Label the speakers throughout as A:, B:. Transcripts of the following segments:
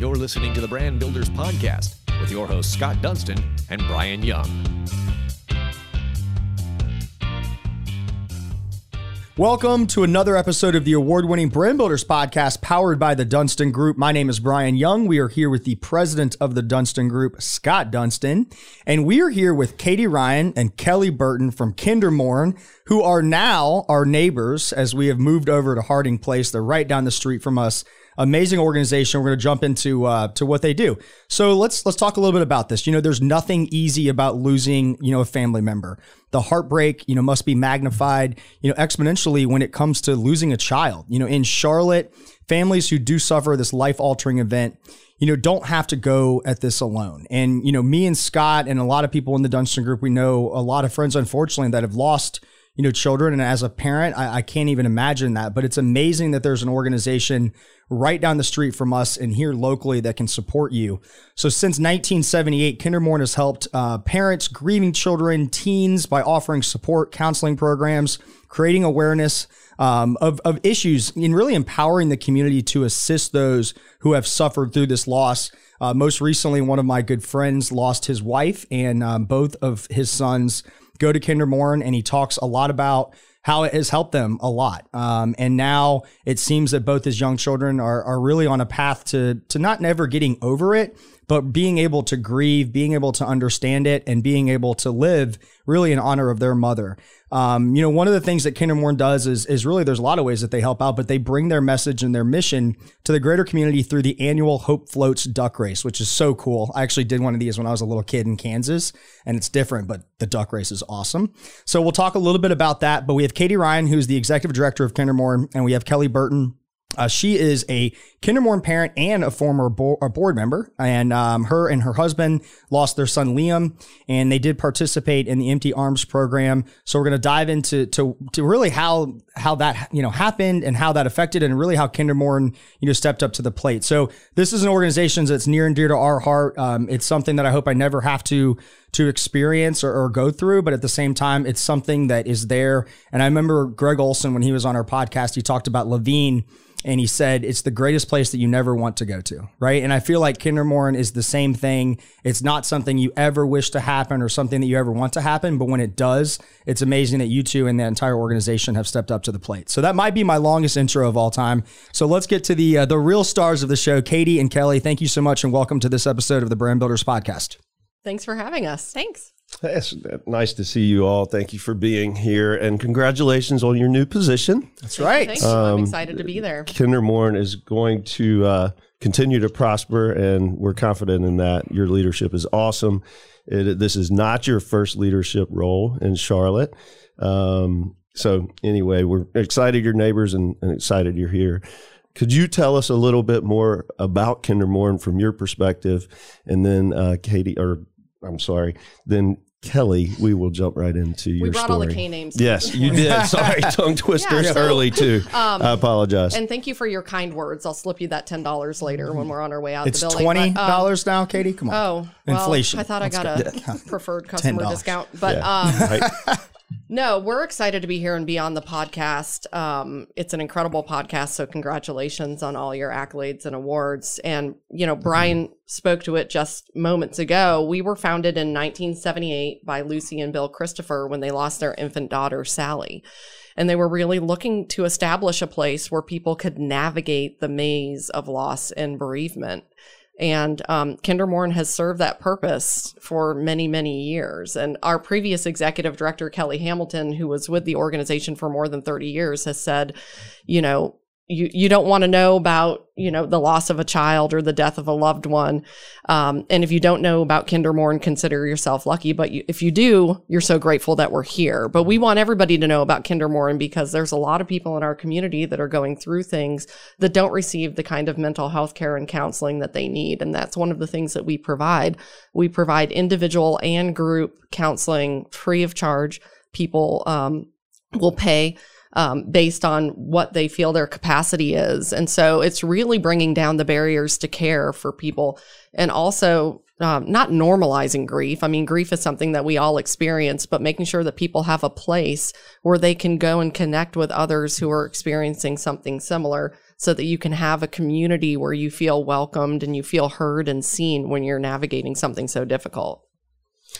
A: You're listening to the Brand Builders Podcast with your hosts, Scott Dunston and Brian Young.
B: Welcome to another episode of the award winning Brand Builders podcast powered by the Dunston Group. My name is Brian Young. We are here with the president of the Dunston Group, Scott Dunston. And we are here with Katy Ryan and Kelly Burton from KinderMourn, who are now our neighbors as we have moved over to Harding Place. They're right down the street from us amazing organization. We're going to jump into uh, to what they do. So let's let's talk a little bit about this. You know, there's nothing easy about losing you know a family member. The heartbreak you know must be magnified you know exponentially when it comes to losing a child. You know, in Charlotte, families who do suffer this life altering event you know, don't have to go at this alone. And, you know, me and Scott and a lot of people in the Dunston group, we know a lot of friends, unfortunately, that have lost, you know, children. And as a parent, I, I can't even imagine that. But it's amazing that there's an organization right down the street from us and here locally that can support you. So since 1978, KinderMourn has helped uh, parents, grieving children, teens by offering support, counseling programs, creating awareness um, of, of issues, and really empowering the community to assist those who have suffered through this loss. Uh, most recently, one of my good friends lost his wife, and um, both of his sons go to KinderMourn, and he talks a lot about how it has helped them a lot. Um, and now it seems that both his young children are, are really on a path to, to not never getting over it, but being able to grieve, being able to understand it, and being able to live really in honor of their mother. Um, you know, one of the things that KinderMourn does is, is really there's a lot of ways that they help out, but they bring their message and their mission to the greater community through the annual Hope Floats Duck Race, which is so cool. I actually did one of these when I was a little kid in Kansas, and it's different, but the duck race is awesome. So we'll talk a little bit about that. But we have Katy Ryan, who's the executive director of KinderMourn, and we have Kelly Burton, uh, she is a KinderMourn parent and a former bo- a board member, and um, her and her husband lost their son Liam, and they did participate in the Empty Arms program. So we're going to dive into to, to really how how that you know happened and how that affected, and really how KinderMourn you know stepped up to the plate. So this is an organization that's near and dear to our heart. Um, it's something that I hope I never have to to experience or, or, go through, but at the same time, it's something that is there. And I remember Greg Olson when he was on our podcast, he talked about Levine and he said it's the greatest place that you never want to go to, right? And I feel like KinderMourn is the same thing. It's not something you ever wish to happen or something that you ever want to happen, but when it does, it's amazing that you two and the entire organization have stepped up to the plate. So that might be my longest intro of all time. So let's get to the uh, the real stars of the show, Katy and Kelly. Thank you so much, and welcome to this episode of the Brand Builders Podcast.
C: Thanks for having us.
D: Thanks.
E: It's nice to see you all. Thank you for being here, and congratulations on your new position.
B: That's right.
C: Thank you. Um, I'm excited to be there.
E: KinderMourn is going to uh, continue to prosper, and we're confident in that. Your leadership is awesome. It, this is not your first leadership role in Charlotte. Um, so, anyway, we're excited you're neighbors and, and excited you're here. Could you tell us a little bit more about KinderMourn from your perspective, and then uh, Katy or I'm sorry. Then Kelly, we will jump right into your
C: We brought
E: story.
C: all the K names.
E: Yes, you did. Sorry, tongue twisters yeah, so, early too. Um, I apologize.
C: And thank you for your kind words. I'll slip you that ten dollars later when we're on our way out
B: it's
C: the building.
B: twenty dollars um, now, Katy. Come on.
C: Oh,
B: well, inflation.
C: I thought Let's I got a preferred customer discount, but yeah. um, right. No, we're excited to be here and be on the podcast. Um, it's an incredible podcast. So, congratulations on all your accolades and awards. And, you know, Brian mm-hmm. spoke to it just moments ago. We were founded in 1978 by Lucy and Bill Christopher when they lost their infant daughter, Sally. And they were really looking to establish a place where people could navigate the maze of loss and bereavement. And um, Kinder has served that purpose for many, many years. And our previous executive director, Kelly Hamilton, who was with the organization for more than 30 years, has said, you know, you, you don't want to know about you know the loss of a child or the death of a loved one. Um, and if you don't know about KinderMourn consider yourself lucky but you, if you do you're so grateful that we're here. But we want everybody to know about KinderMourn because there's a lot of people in our community that are going through things that don't receive the kind of mental health care and counseling that they need. And that's one of the things that we provide. We provide individual and group counseling free of charge. People um, will pay um, based on what they feel their capacity is. And so it's really bringing down the barriers to care for people and also um, not normalizing grief. I mean, grief is something that we all experience, but making sure that people have a place where they can go and connect with others who are experiencing something similar so that you can have a community where you feel welcomed and you feel heard and seen when you're navigating something so difficult.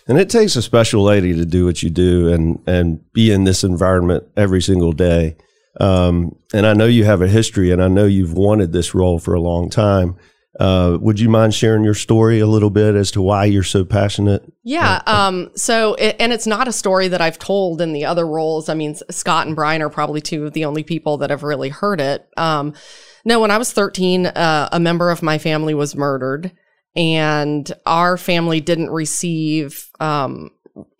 E: And it takes a special lady to do what you do and and be in this environment every single day. Um, and I know you have a history, and I know you've wanted this role for a long time. Uh, would you mind sharing your story a little bit as to why you're so passionate?
C: Yeah. Um, so, it, and it's not a story that I've told in the other roles. I mean, Scott and Brian are probably two of the only people that have really heard it. Um, no, when I was 13, uh, a member of my family was murdered, and our family didn't receive um,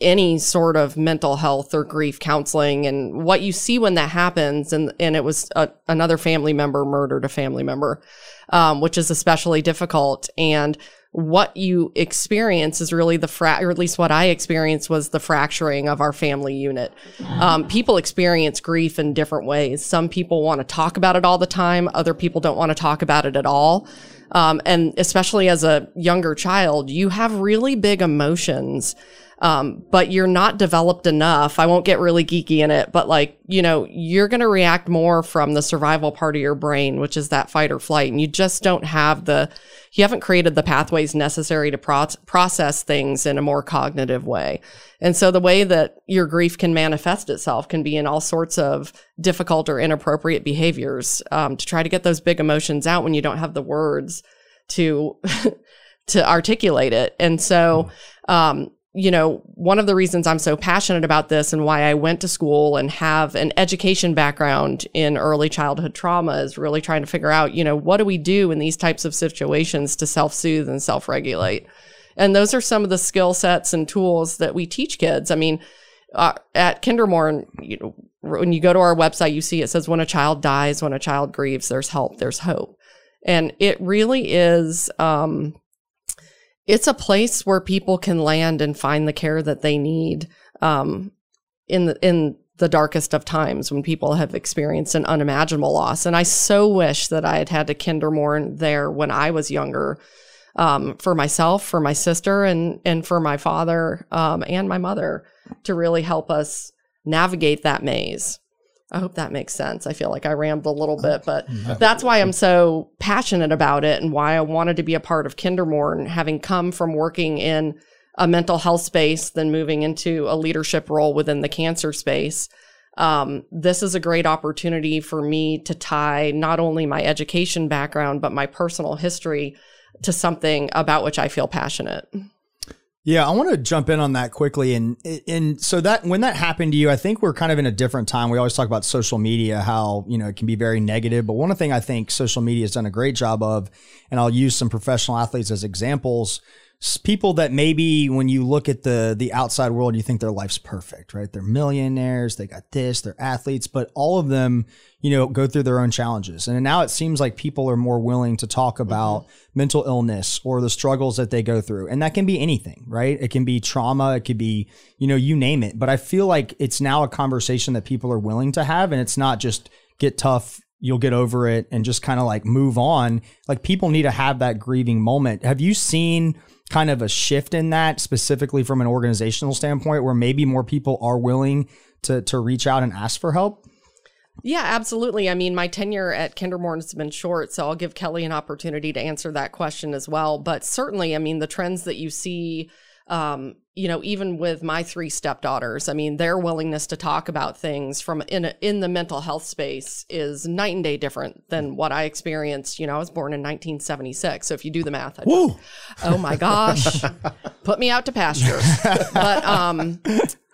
C: any sort of mental health or grief counseling. And what you see when that happens, and and it was a, another family member murdered a family member um, which is especially difficult. And what you experience is really the fra- or at least what I experienced was the fracturing of our family unit. Um, people experience grief in different ways. Some people want to talk about it all the time. Other people don't want to talk about it at all. Um, and especially as a younger child, you have really big emotions um, but you're not developed enough. I won't get really geeky in it, but like, you know, you're going to react more from the survival part of your brain, which is that fight or flight. And you just don't have the, you haven't created the pathways necessary to pro- process things in a more cognitive way. And so the way that your grief can manifest itself can be in all sorts of difficult or inappropriate behaviors um, to try to get those big emotions out when you don't have the words to to articulate it. And so um, you know, one of the reasons I'm so passionate about this and why I went to school and have an education background in early childhood trauma is really trying to figure out, you know, what do we do in these types of situations to self soothe and self regulate? And those are some of the skill sets and tools that we teach kids. I mean, uh, at KinderMourn, you know, when you go to our website, you see it says when a child dies, when a child grieves, there's help, there's hope. And it really is, um, it's a place where people can land and find the care that they need um, in the in the darkest of times when people have experienced an unimaginable loss. And I so wish that I had had a KinderMourn there when I was younger, um, for myself, for my sister, and and for my father um, and my mother to really help us navigate that maze. I hope that makes sense. I feel like I rambled a little bit, but that's why I'm so passionate about it and why I wanted to be a part of KinderMourn, having come from working in a mental health space, then moving into a leadership role within the cancer space. Um, this is a great opportunity for me to tie not only my education background, but my personal history to something about which I feel passionate.
B: Yeah, I want to jump in on that quickly, and and so that when that happened to you, I think we're kind of in a different time. We always talk about social media, how you know it can be very negative, but one thing I think social media has done a great job of, and I'll use some professional athletes as examples, people that maybe when you look at the the outside world you think their life's perfect right they're millionaires they got this they're athletes but all of them you know go through their own challenges and now it seems like people are more willing to talk mm-hmm. about mm-hmm. mental illness or the struggles that they go through and that can be anything right it can be trauma it could be you know you name it but i feel like it's now a conversation that people are willing to have and it's not just get tough you'll get over it and just kind of like move on like people need to have that grieving moment have you seen kind of a shift in that specifically from an organizational standpoint where maybe more people are willing to to reach out and ask for help?
C: Yeah, absolutely. I mean, my tenure at KinderMourn has been short, so I'll give Kelly an opportunity to answer that question as well. But certainly, I mean, the trends that you see um, you know, even with my three stepdaughters, I mean, their willingness to talk about things from in a, in the mental health space is night and day different than what I experienced. You know, I was born in 1976, so if you do the math, oh my gosh, put me out to pasture. but um,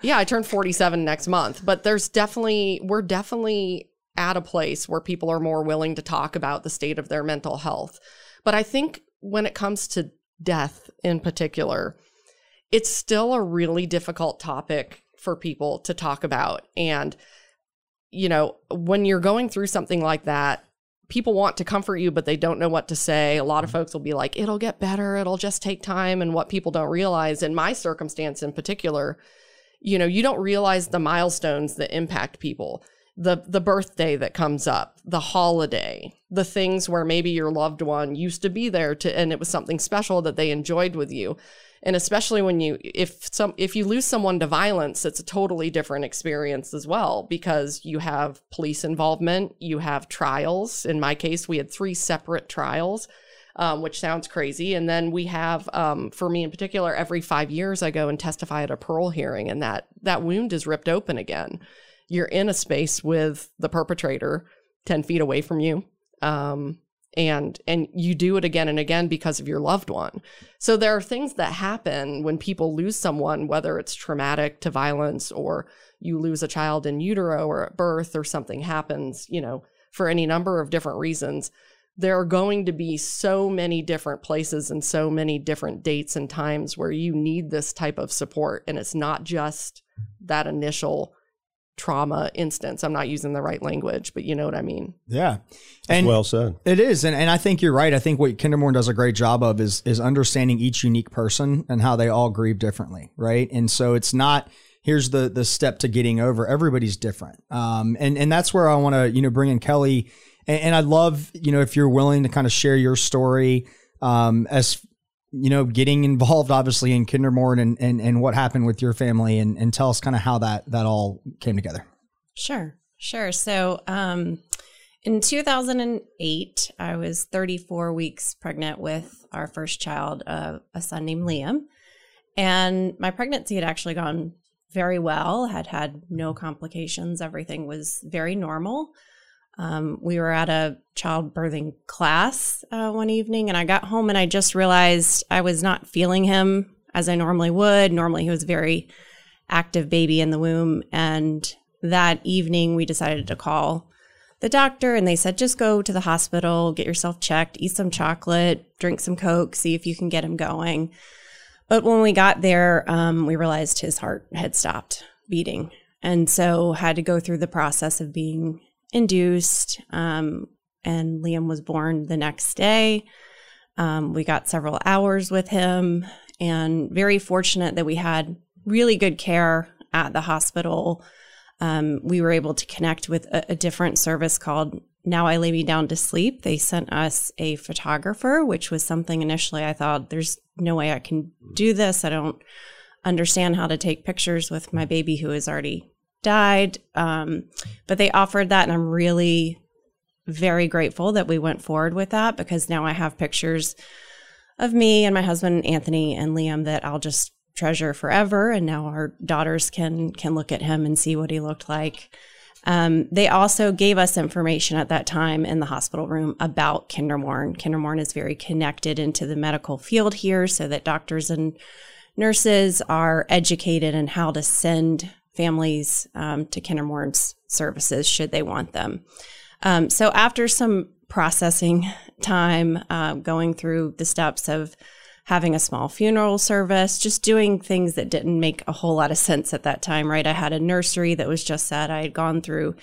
C: yeah, I turned 47 next month. But there's definitely we're definitely at a place where people are more willing to talk about the state of their mental health. But I think when it comes to death in particular it's still a really difficult topic for people to talk about. And, you know, when you're going through something like that, people want to comfort you, but they don't know what to say. A lot of mm-hmm. folks will be like, it'll get better, it'll just take time. And what people don't realize, in my circumstance in particular, you know, you don't realize the milestones that impact people. the the birthday that comes up, the holiday, the things where maybe your loved one used to be there to and it was something special that they enjoyed with you. And especially when you if some if you lose someone to violence, it's a totally different experience as well because you have police involvement, you have trials. In my case, we had three separate trials. Um, which sounds crazy. And then we have, um, for me in particular, every five years I go and testify at a parole hearing, and that that wound is ripped open again you're in a space with the perpetrator 10 feet away from you um, and and you do it again and again because of your loved one. So there are things that happen when people lose someone whether it's traumatic to violence or you lose a child in utero or at birth or something happens you know for any number of different reasons. There are going to be so many different places and so many different dates and times where you need this type of support and it's not just that initial trauma instance. I'm not using the right language, but you know what I mean.
B: Yeah.
E: And well said.
B: It is. And, and I think you're right. I think what KinderMourn does a great job of is is understanding each unique person and how they all grieve differently. Right. And so it's not here's the the step to getting over. Everybody's different. Um and, and that's where I want to, you know, bring in Kelly. And, and I love, you know, if you're willing to kind of share your story um as you know, getting involved obviously in KinderMourn and, and, and what happened with your family and, and tell us kind of how that, that all came together.
D: Sure. Sure. So, um, in 2008, I was 34 weeks pregnant with our first child, uh, a son named Liam. And my pregnancy had actually gone very well, had had no complications. Everything was very normal. Um, we were at a childbirthing class uh, one evening, and I got home and I just realized I was not feeling him as I normally would. Normally, he was a very active baby in the womb. And that evening, we decided to call the doctor, and they said, just go to the hospital, get yourself checked, eat some chocolate, drink some Coke, see if you can get him going. But when we got there, um, we realized his heart had stopped beating. And so had to go through the process of being induced, um, and Liam was born the next day. Um, we got several hours with him, and very fortunate that we had really good care at the hospital. Um, we were able to connect with a, a, different service called Now I Lay Me Down to Sleep. They sent us a photographer, which was something initially I thought, there's no way I can do this. I don't understand how to take pictures with my baby who is already died. Um, but they offered that, and I'm really very grateful that we went forward with that because now I have pictures of me and my husband Anthony and Liam that I'll just treasure forever. And now our daughters can can look at him and see what he looked like. Um, they also gave us information at that time in the hospital room about KinderMourn. KinderMourn is very connected into the medical field here, so that doctors and nurses are educated in how to send families um, to KinderMourn's services should they want them. Um, so after some processing time, uh, going through the steps of having a small funeral service, just doing things that didn't make a whole lot of sense at that time, right? I had a nursery that was just set. I had gone through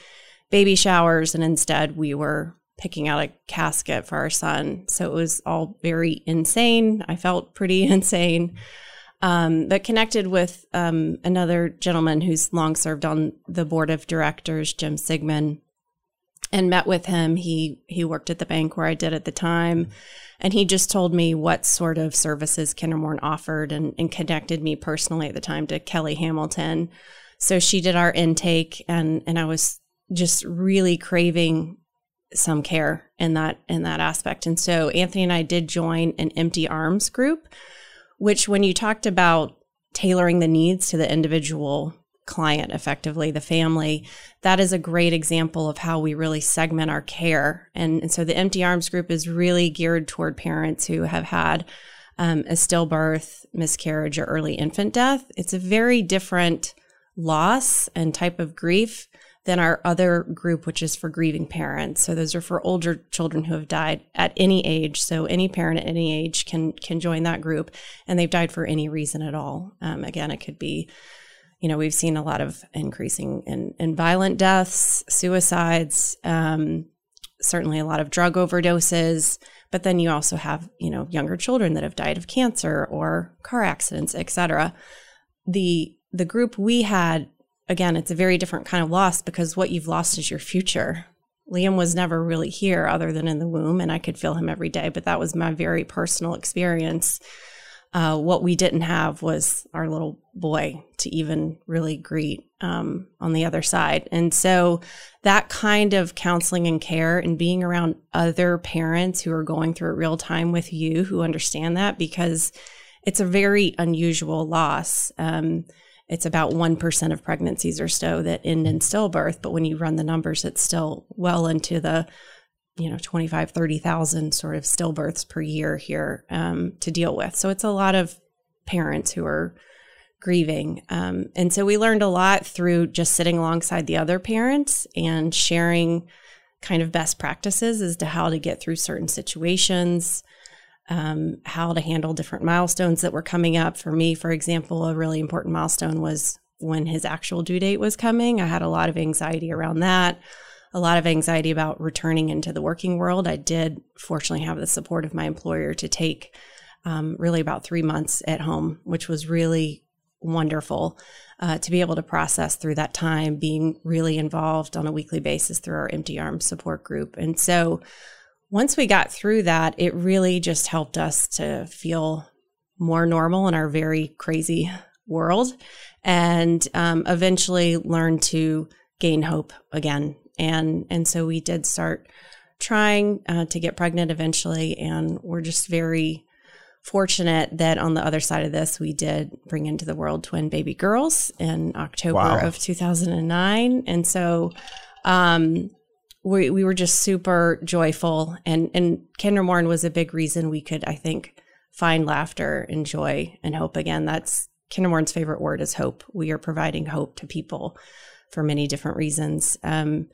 D: baby showers, and instead we were picking out a casket for our son. So it was all very insane. I felt pretty insane um, but connected with um, another gentleman who's long served on the board of directors, Jim Sigmund, and met with him. He he worked at the bank where I did at the time, and he just told me what sort of services KinderMourn offered, and, and connected me personally at the time to Kelly Hamilton. So she did our intake, and and I was just really craving some care in that in that aspect. And so Anthony and I did join an Empty Arms group which when you talked about tailoring the needs to the individual client effectively the family that is a great example of how we really segment our care. And, and so the empty arms group is really geared toward parents who have had um, a stillbirth miscarriage or early infant death. It's a very different loss and type of grief than our other group, which is for grieving parents. So those are for older children who have died at any age. So any parent at any age can can join that group, and they've died for any reason at all. Um, again, it could be, you know, we've seen a lot of increasing in, in violent deaths, suicides, um, certainly a lot of drug overdoses. But then you also have, you know, younger children that have died of cancer or car accidents, et cetera. The the group we had again, it's a very different kind of loss because what you've lost is your future. Liam was never really here other than in the womb, and I could feel him every day, but that was my very personal experience. Uh, what we didn't have was our little boy to even really greet um, on the other side. And so that kind of counseling and care and being around other parents who are going through it real time with you who understand that because it's a very unusual loss. Um, it's about 1% of pregnancies or so that end in stillbirth. But when you run the numbers, it's still well into the, you know, 25, 30,000 sort of stillbirths per year here um, to deal with. So it's a lot of parents who are grieving. Um, and so we learned a lot through just sitting alongside the other parents and sharing kind of best practices as to how to get through certain situations um, how to handle different milestones that were coming up. For me, for example, a really important milestone was when his actual due date was coming. I had a lot of anxiety around that, a lot of anxiety about returning into the working world. I did fortunately have the support of my employer to take um, really about three months at home, which was really wonderful uh, to be able to process through that time, being really involved on a weekly basis through our Empty Arms support group. And so once we got through that, it really just helped us to feel more normal in our very crazy world and um, eventually learn to gain hope again. And, and so we did start trying uh, to get pregnant eventually. And we're just very fortunate that on the other side of this, we did bring into the world twin baby girls in October wow. of 2009. And so, um, we, we were just super joyful. And and KinderMourn was a big reason we could I think find laughter and joy and hope again. That's KinderMourn's favorite word is hope. We are providing hope to people for many different reasons. Um,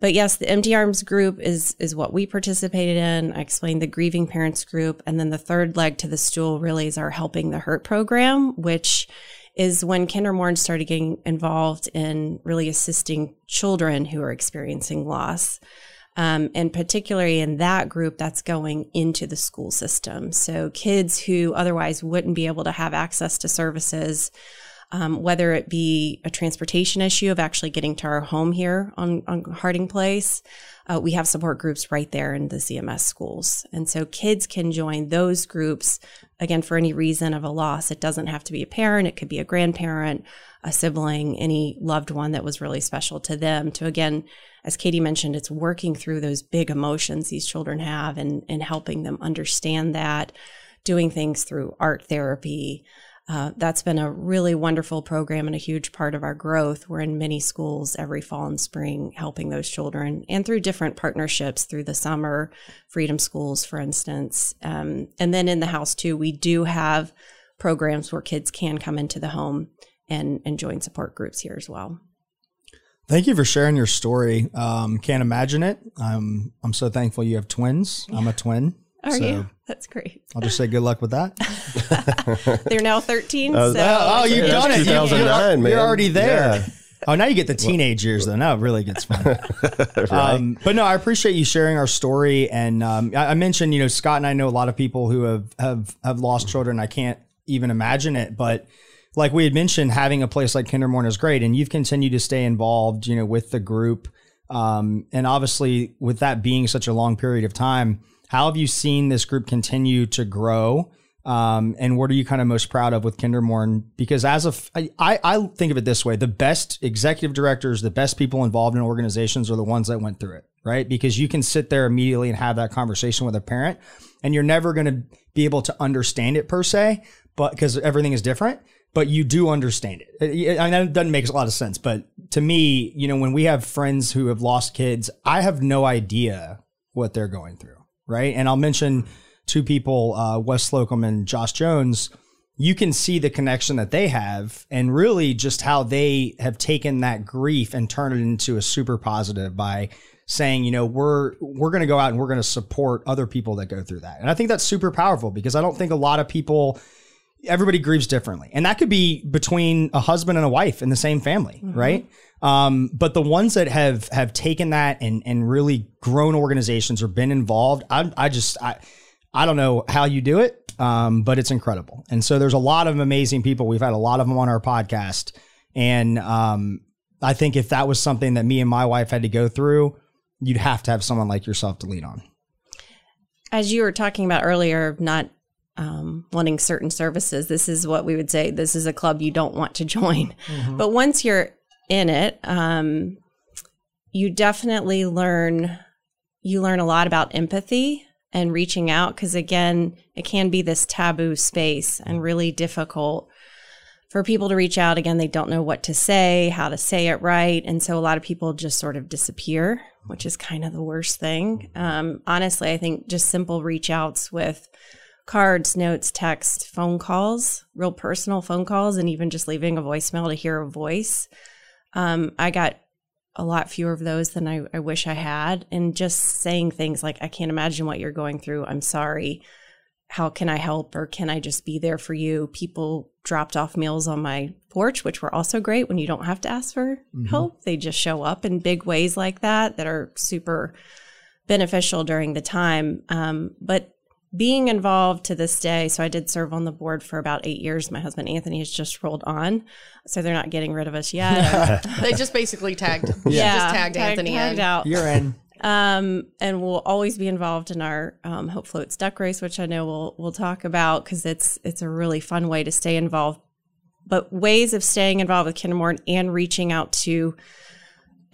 D: but yes the empty arms group is is what we participated in. I explained the grieving parents group. And then the third leg to the stool really is our helping the hurt program which is when KinderMourn started getting involved in really assisting children who are experiencing loss. Um, and particularly in that group that's going into the school system. So kids who otherwise wouldn't be able to have access to services, um, whether it be a transportation issue of actually getting to our home here on, on Harding Place, uh, we have support groups right there in the CMS schools. And so kids can join those groups, again, for any reason of a loss. It doesn't have to be a parent, it could be a grandparent, a sibling, any loved one that was really special to them. To again, as Katy mentioned, it's working through those big emotions these children have and, and helping them understand that, doing things through art therapy. Uh, that's been a really wonderful program and a huge part of our growth. We're in many schools every fall and spring helping those children and through different partnerships through the summer, Freedom Schools, for instance. Um, and then in the house, too, we do have programs where kids can come into the home and, and join support groups here as well.
B: Thank you for sharing your story. Um, can't imagine it. I'm I'm so thankful you have twins. I'm a twin.
D: Are so you? That's great.
B: I'll just say good luck with that.
D: They're now 13. Uh, so.
B: Oh, you've done it. You, are you're already there. Yeah. Oh, now you get the teenage years though. Now it really gets fun. right. um, but no, I appreciate you sharing our story. And um, I, I, mentioned, you know, Scott and I know a lot of people who have have have lost children. I can't even imagine it, but like we had mentioned, having a place like KinderMourn is great, and you've continued to stay involved, you know, with the group. Um, and obviously, with that being such a long period of time, how have you seen this group continue to grow? Um, and what are you kind of most proud of with KinderMourn? Because as of I, I think of it this way: the best executive directors, the best people involved in organizations are the ones that went through it, right? Because you can sit there immediately and have that conversation with a parent, and you're never going to be able to understand it per se, but because everything is different. But you do understand it. I know it doesn't make a lot of sense, but to me, you know, when we have friends who have lost kids, I have no idea what they're going through right? And I'll mention two people, uh, Wes Slocum and Josh Jones. You can see the connection that they have, and really just how they have taken that grief and turned it into a super positive by saying, you know, we're we're going to go out and we're going to support other people that go through that. And I think that's super powerful because I don't think a lot of people everybody grieves differently. And that could be between a husband and a wife in the same family, mm-hmm. right? Um, but the ones that have have taken that and and really grown organizations or been involved, I, I just I I don't know how you do it, um, but it's incredible. And so there's a lot of amazing people. We've had a lot of them on our podcast, And um, I think if that was something that me and my wife had to go through, you'd have to have someone like yourself to lean on.
D: As you were talking about earlier, not um, wanting certain services, this is what we would say this is a club you don't want to join. Mm-hmm. But once you're in it, um, you definitely learn you learn a lot about empathy and reaching out because again it can be this taboo space and really difficult for people to reach out. Again they don't know what to say how to say it right and so a lot of people just sort of disappear which is kind of the worst thing. Um, honestly i think just simple reach outs with cards notes text phone calls real personal phone calls and even just leaving a voicemail to hear a voice um, i got a lot fewer of those than I, I wish I had. And just saying things like, I can't imagine what you're going through. I'm sorry. How can I help? Or can I just be there for you? People dropped off meals on my porch, which were also great when you don't have to ask for mm-hmm. help. They just show up in big ways like that that are super beneficial during the time. Um, but being involved to this day, so I did serve on the board for about eight years. My husband Anthony has just rolled on, so they're not getting rid of us yet.
C: they just basically tagged, yeah, just tagged, tagged Anthony tagged in.
B: out. You're in.
D: Um, and we'll always be involved in our um, Hope Floats Duck Race, which I know we'll we'll talk about because it's it's a really fun way to stay involved. But ways of staying involved with KinderMourn and reaching out to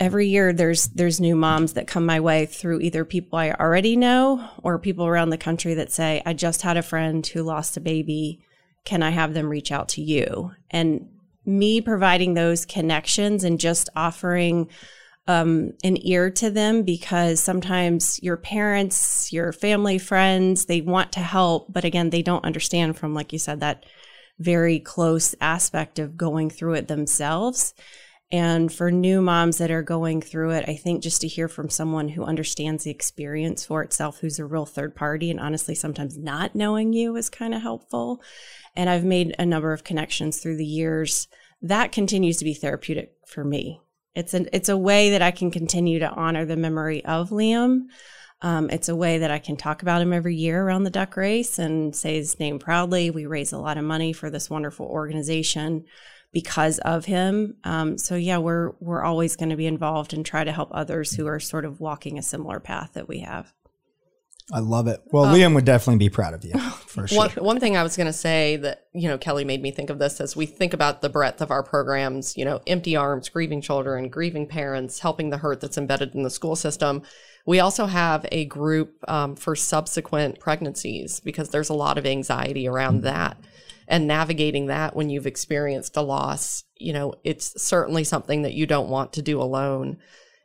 D: every year there's there's new moms that come my way through either people I already know or people around the country that say I just had a friend who lost a baby can I have them reach out to you and me providing those connections and just offering um, an ear to them because sometimes your parents, your family, friends, they want to help, but again, they don't understand from, like you said, that very close aspect of going through it themselves. And for new moms that are going through it, I think just to hear from someone who understands the experience for itself, who's a real third party, and honestly, sometimes not knowing you is kind of helpful. And I've made a number of connections through the years. That continues to be therapeutic for me. It's an it's a way that I can continue to honor the memory of Liam. Um, it's a way that I can talk about him every year around the duck race and say his name proudly. We raise a lot of money for this wonderful organization because of him. Um, so yeah, we're we're always going to be involved and try to help others who are sort of walking a similar path that we have.
B: I love it. Well, um, Liam would definitely be proud of you for sure.
C: One, one thing I was going to say that, you know, Kelly made me think of this as we think about the breadth of our programs, you know, empty arms, grieving children, grieving parents, helping the hurt that's embedded in the school system. We also have a group um, for subsequent pregnancies because there's a lot of anxiety around mm-hmm. that and navigating that when you've experienced a loss, you know, it's certainly something that you don't want to do alone.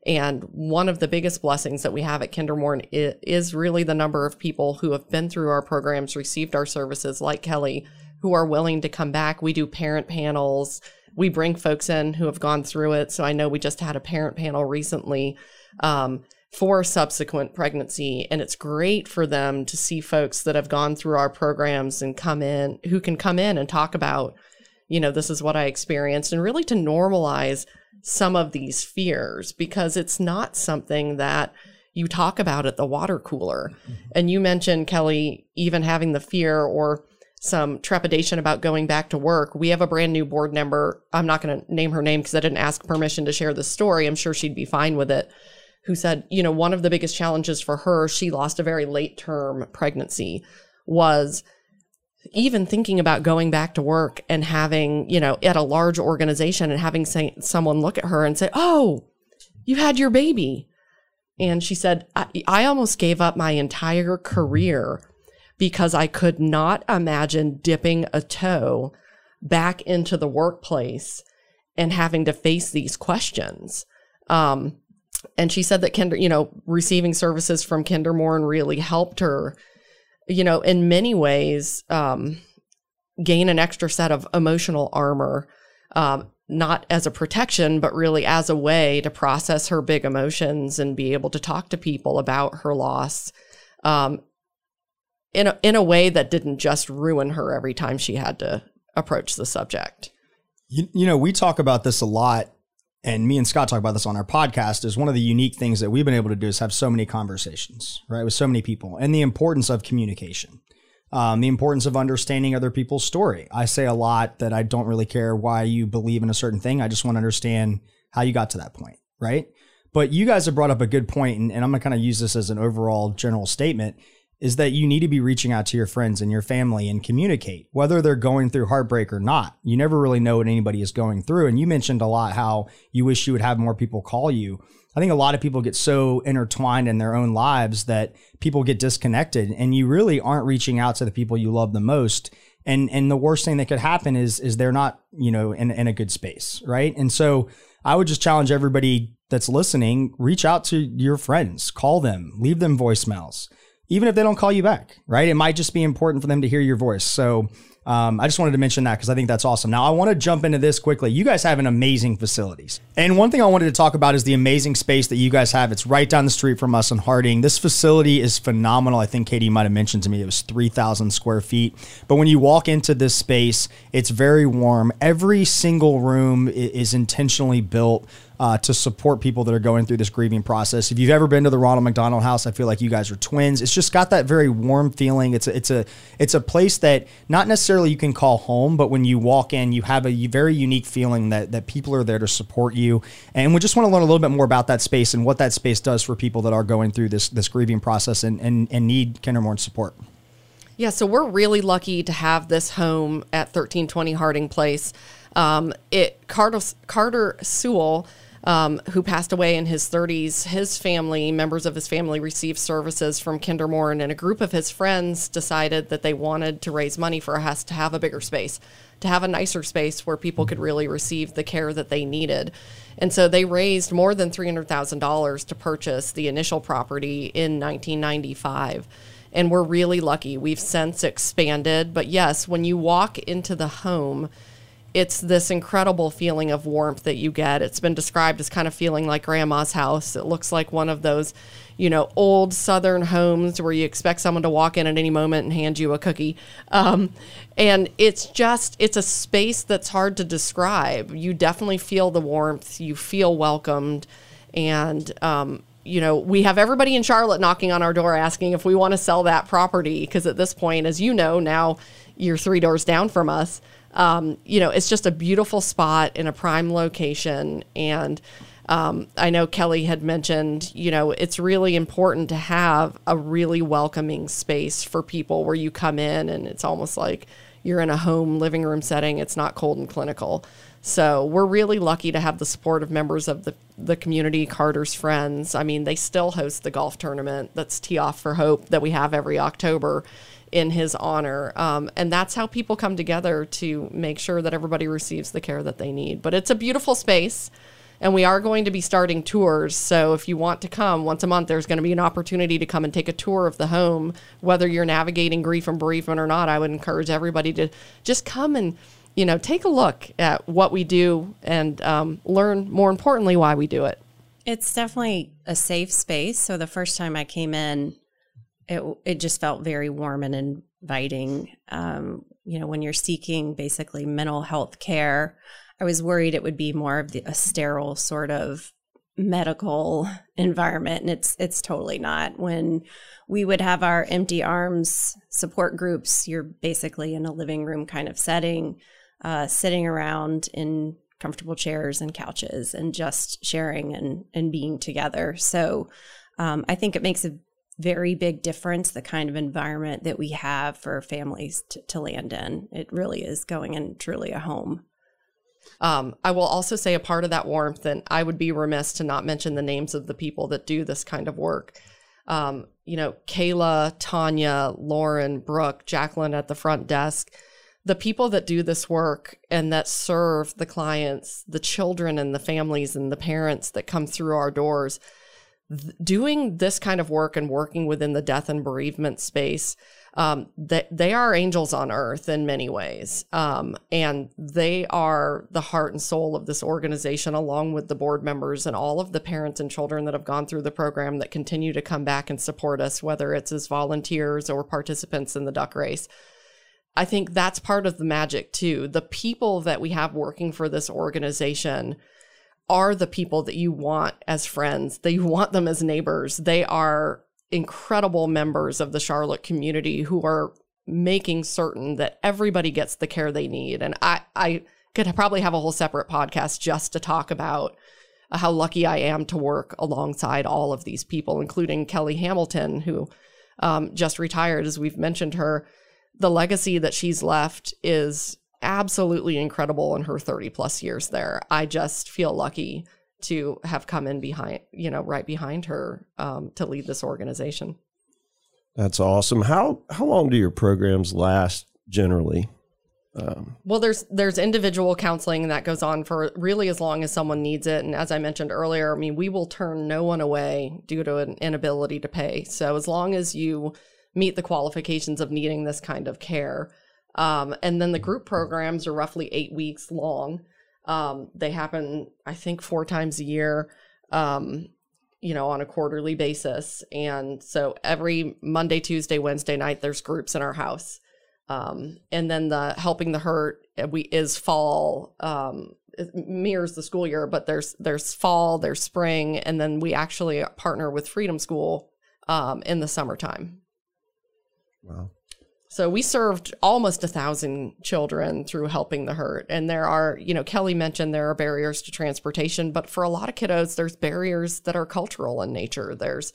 C: And one of the biggest blessings that we have at KinderMourn is really the number of people who have been through our programs, received our services, like Kelly, who are willing to come back. We do parent panels. We bring folks in who have gone through it. So I know we just had a parent panel recently. Um, for subsequent pregnancy. And it's great for them to see folks that have gone through our programs and come in, who can come in and talk about, you know, this is what I experienced, and really to normalize some of these fears because it's not something that you talk about at the water cooler. Mm-hmm. And you mentioned, Kelly, even having the fear or some trepidation about going back to work. We have a brand new board member. I'm not going to name her name because I didn't ask permission to share the story. I'm sure she'd be fine with it who said, you know, one of the biggest challenges for her, she lost a very late term pregnancy, was even thinking about going back to work and having, you know, at a large organization and having say, someone look at her and say, Oh, you had your baby. And she said, I, I almost gave up my entire career because I could not imagine dipping a toe back into the workplace and having to face these questions. Um, and she said that Kinder, you know, receiving services from KinderMourn really helped her, you know, in many ways, um, gain an extra set of emotional armor, um, not as a protection, but really as a way to process her big emotions and be able to talk to people about her loss. Um, in a, in a way that didn't just ruin her every time she had to approach the subject.
B: You, you know, we talk about this a lot and me and Scott talk about this on our podcast, is one of the unique things that we've been able to do is have so many conversations, right, with so many people, and the importance of communication. Um, the importance of understanding other people's story. I say a lot that I don't really care why you believe in a certain thing. I just want to understand how you got to that point, right? But you guys have brought up a good point, and, and I'm gonna kind of use this as an overall general statement is that you need to be reaching out to your friends and your family and communicate, whether they're going through heartbreak or not. You never really know what anybody is going through. And you mentioned a lot how you wish you would have more people call you. I think a lot of people get so intertwined in their own lives that people get disconnected and you really aren't reaching out to the people you love the most. And and the worst thing that could happen is is they're not, you know, in, in a good space. Right. And so I would just challenge everybody that's listening, reach out to your friends, call them, leave them voicemails even if they don't call you back, right? It might just be important for them to hear your voice. So um, I just wanted to mention that because I think that's awesome. Now, I want to jump into this quickly. You guys have an amazing facilities. And one thing I wanted to talk about is the amazing space that you guys have. It's right down the street from us in Harding. This facility is phenomenal. I think Katy might have mentioned to me it was 3,000 square feet. But when you walk into this space, it's very warm. Every single room is intentionally built uh, to support people that are going through this grieving process. If you've ever been to the Ronald McDonald House, I feel like you guys are twins. It's just got that very warm feeling. It's a, it's a it's a place that not necessarily you can call home, but when you walk in, you have a very unique feeling that that people are there to support you. And we just want to learn a little bit more about that space and what that space does for people that are going through this this grieving process and and, and need KinderMourn support.
C: Yeah, so we're really lucky to have this home at 1320 Harding Place. Um, it Carter, Carter Sewell um, who passed away in his 30s, his family, members of his family, received services from KinderMourn, and a group of his friends decided that they wanted to raise money for us to have a bigger space, to have a nicer space where people could really receive the care that they needed. And so they raised more than $300,000 to purchase the initial property in 1995 and we're really lucky. We've since expanded, but yes, when you walk into the home, it's this incredible feeling of warmth that you get. It's been described as kind of feeling like grandma's house. It looks like one of those, you know, old southern homes where you expect someone to walk in at any moment and hand you a cookie. Um, and it's just, it's a space that's hard to describe. You definitely feel the warmth, you feel welcomed. And, um, you know, we have everybody in Charlotte knocking on our door asking if we want to sell that property. Because at this point, as you know, now you're three doors down from us um, you know, it's just a beautiful spot in a prime location. And um, I know Kelly had mentioned, you know, it's really important to have a really welcoming space for people where you come in and it's almost like you're in a home living room setting. It's not cold and clinical. So we're really lucky to have the support of members of the, the community, Carter's Friends. I mean, they still host the golf tournament that's Tee Off for Hope that we have every October in his honor. Um, and that's how people come together to make sure that everybody receives the care that they need. But it's a beautiful space. And we are going to be starting tours. So if you want to come once a month, there's going to be an opportunity to come and take a tour of the home. Whether you're navigating grief and bereavement or not, I would encourage everybody to just come and you know take a look at what we do and um, learn more importantly why we do it.
D: It's definitely a safe space. So the first time I came in, it it just felt very warm and inviting. Um, you know, when you're seeking basically mental health care, I was worried it would be more of the, a sterile sort of medical environment, and it's it's totally not. When we would have our empty arms support groups, you're basically in a living room kind of setting, uh, sitting around in comfortable chairs and couches and just sharing and and being together. So um, I think it makes a very big difference the kind of environment that we have for families to, to land in. It really is going in truly a home.
C: Um, I will also say a part of that warmth, and I would be remiss to not mention the names of the people that do this kind of work. Um, you know, Kayla, Tanya, Lauren, Brooke, Jacqueline at the front desk, the people that do this work and that serve the clients, the children and the families and the parents that come through our doors doing this kind of work and working within the death and bereavement space, um, they, they are angels on earth in many ways. Um, and they are the heart and soul of this organization, along with the board members and all of the parents and children that have gone through the program that continue to come back and support us, whether it's as volunteers or participants in the duck race. I think that's part of the magic too. The people that we have working for this organization are the people that you want as friends, that you want them as neighbors. They are incredible members of the Charlotte community who are making certain that everybody gets the care they need. And I, I could probably have a whole separate podcast just to talk about how lucky I am to work alongside all of these people, including Kelly Hamilton, who um, just retired, as we've mentioned her. The legacy that she's left is absolutely incredible in her 30 plus years there. I just feel lucky to have come in behind, you know, right behind her um, to lead this organization.
E: That's awesome. How how long do your programs last generally?
C: Um, well, there's there's individual counseling that goes on for really as long as someone needs it, and as I mentioned earlier, I mean we will turn no one away due to an inability to pay. So as long as you meet the qualifications of needing this kind of care, um, and then the group programs are roughly eight weeks long. Um, they happen, I think, four times a year. Um, you know, on a quarterly basis. And so every Monday, Tuesday, Wednesday night, there's groups in our house. Um, and then the helping the hurt uh, we is fall um, mirrors the school year, but there's there's fall, there's spring, and then we actually partner with Freedom School um, in the summertime. Wow. So we served almost a thousand children through helping the hurt. And there are, you know, Kelly mentioned there are barriers to transportation, but for a lot of kiddos, there's barriers that are cultural in nature. There's,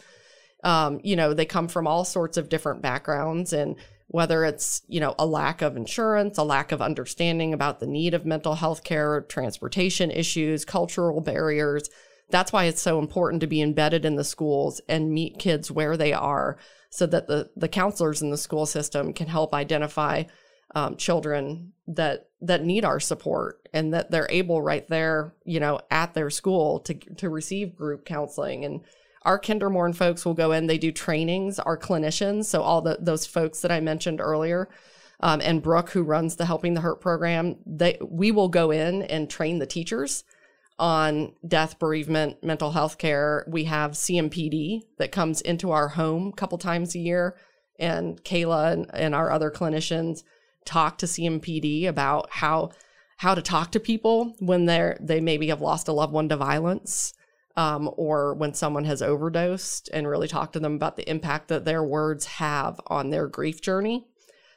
C: um, you know, they come from all sorts of different backgrounds and whether it's, you know, a lack of insurance, a lack of understanding about the need of mental health care, transportation issues, cultural barriers. That's why it's so important to be embedded in the schools and meet kids where they are so that the the counselors in the school system can help identify um, children that that need our support and that they're able right there you know at their school to to receive group counseling. And our KinderMourn folks will go in they do trainings our clinicians so all the those folks that i mentioned earlier um, and brooke who runs the helping the hurt program they we will go in and train the teachers on death, bereavement, mental health care. We have CMPD that comes into our home a couple times a year. And Kayla and, and our other clinicians talk to CMPD about how how to talk to people when they're they maybe have lost a loved one to violence um, or when someone has overdosed and really talk to them about the impact that their words have on their grief journey.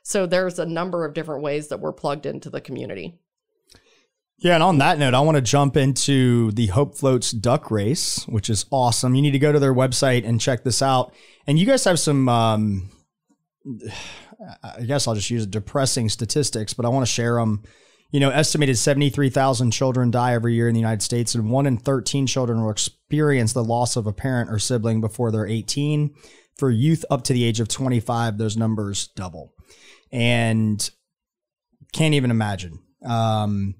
C: So there's a number of different ways that we're plugged into the community.
B: Yeah, and on that note, I want to jump into the Hope Floats Duck Race, which is awesome. You need to go to their website and check this out. And you guys have some, um, I guess I'll just use depressing statistics, but I want to share them. You know, estimated 73,000 children die every year in the United States, and one in 13 children will experience the loss of a parent or sibling before they're 18. For youth up to the age of 25, those numbers double. And can't even imagine. Um,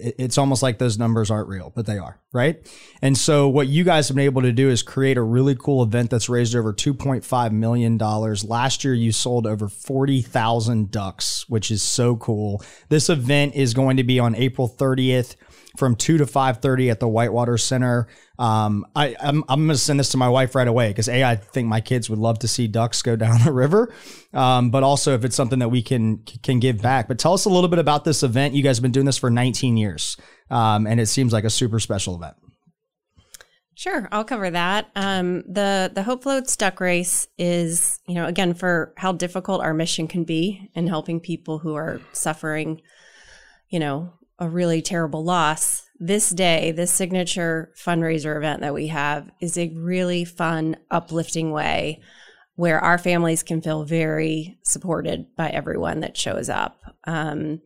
B: it's almost like those numbers aren't real, but they are, right? And so what you guys have been able to do is create a really cool event that's raised over $2.5 million. Last year, you sold over 40,000 ducks, which is so cool. This event is going to be on April 30th from 2 to 5.30 at the Whitewater Center. Um, I, I'm, I'm to send this to my wife right away because A, I think my kids would love to see ducks go down the river. Um, but also if it's something that we can, can give back. But tell us a little bit about this event. You guys have been doing this for 19 years. Um, and it seems like a super special event.
D: Sure, I'll cover that. Um, the the Hope Floats Duck Race is, you know, again for how difficult our mission can be in helping people who are suffering, you know, a really terrible loss, this day, this signature fundraiser event that we have is a really fun, uplifting way where our families can feel very supported by everyone that shows up. Um,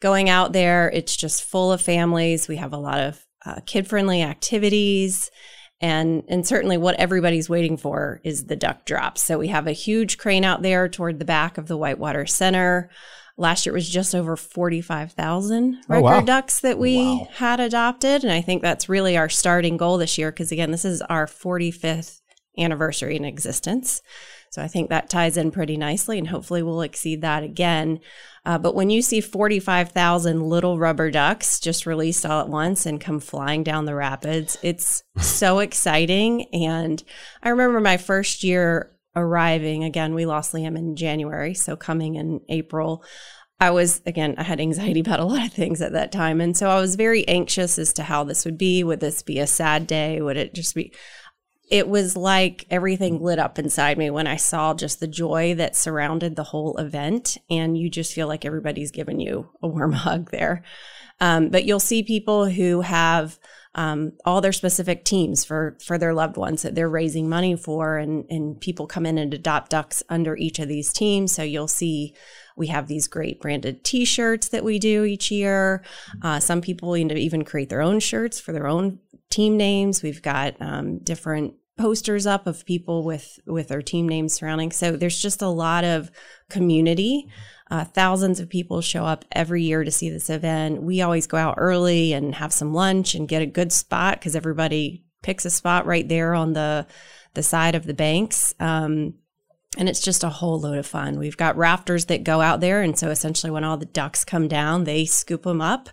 D: going out there, it's just full of families. We have a lot of uh, kid friendly activities. And, and certainly what everybody's waiting for is the duck drop. So we have a huge crane out there toward the back of the Whitewater Center. Last year it was just over 45,000 record oh, wow. ducks that we wow. had adopted. And I think that's really our starting goal this year because, again, this is our 45th anniversary in existence. So I think that ties in pretty nicely and hopefully we'll exceed that again. Uh, but when you see 45,000 little rubber ducks just released all at once and come flying down the rapids, it's so exciting. And I remember my first year arriving. Again, we lost Liam in January, so coming in April. I was, again, I had anxiety about a lot of things at that time. And so I was very anxious as to how this would be. Would this be a sad day? Would it just be? it was like everything lit up inside me when I saw just the joy that surrounded the whole event. And you just feel like everybody's giving you a warm hug there. Um, but you'll see people who have um, all their specific teams for for their loved ones that they're raising money for, and and people come in and adopt ducks under each of these teams. So you'll see we have these great branded T-shirts that we do each year. Uh, some people even create their own shirts for their own team names. We've got um, different posters up of people with with their team names surrounding. So there's just a lot of community. Uh, thousands of people show up every year to see this event. We always go out early and have some lunch and get a good spot because everybody picks a spot right there on the the side of the banks. Um, and it's just a whole load of fun. We've got rafters that go out there, and so essentially, when all the ducks come down, they scoop them up.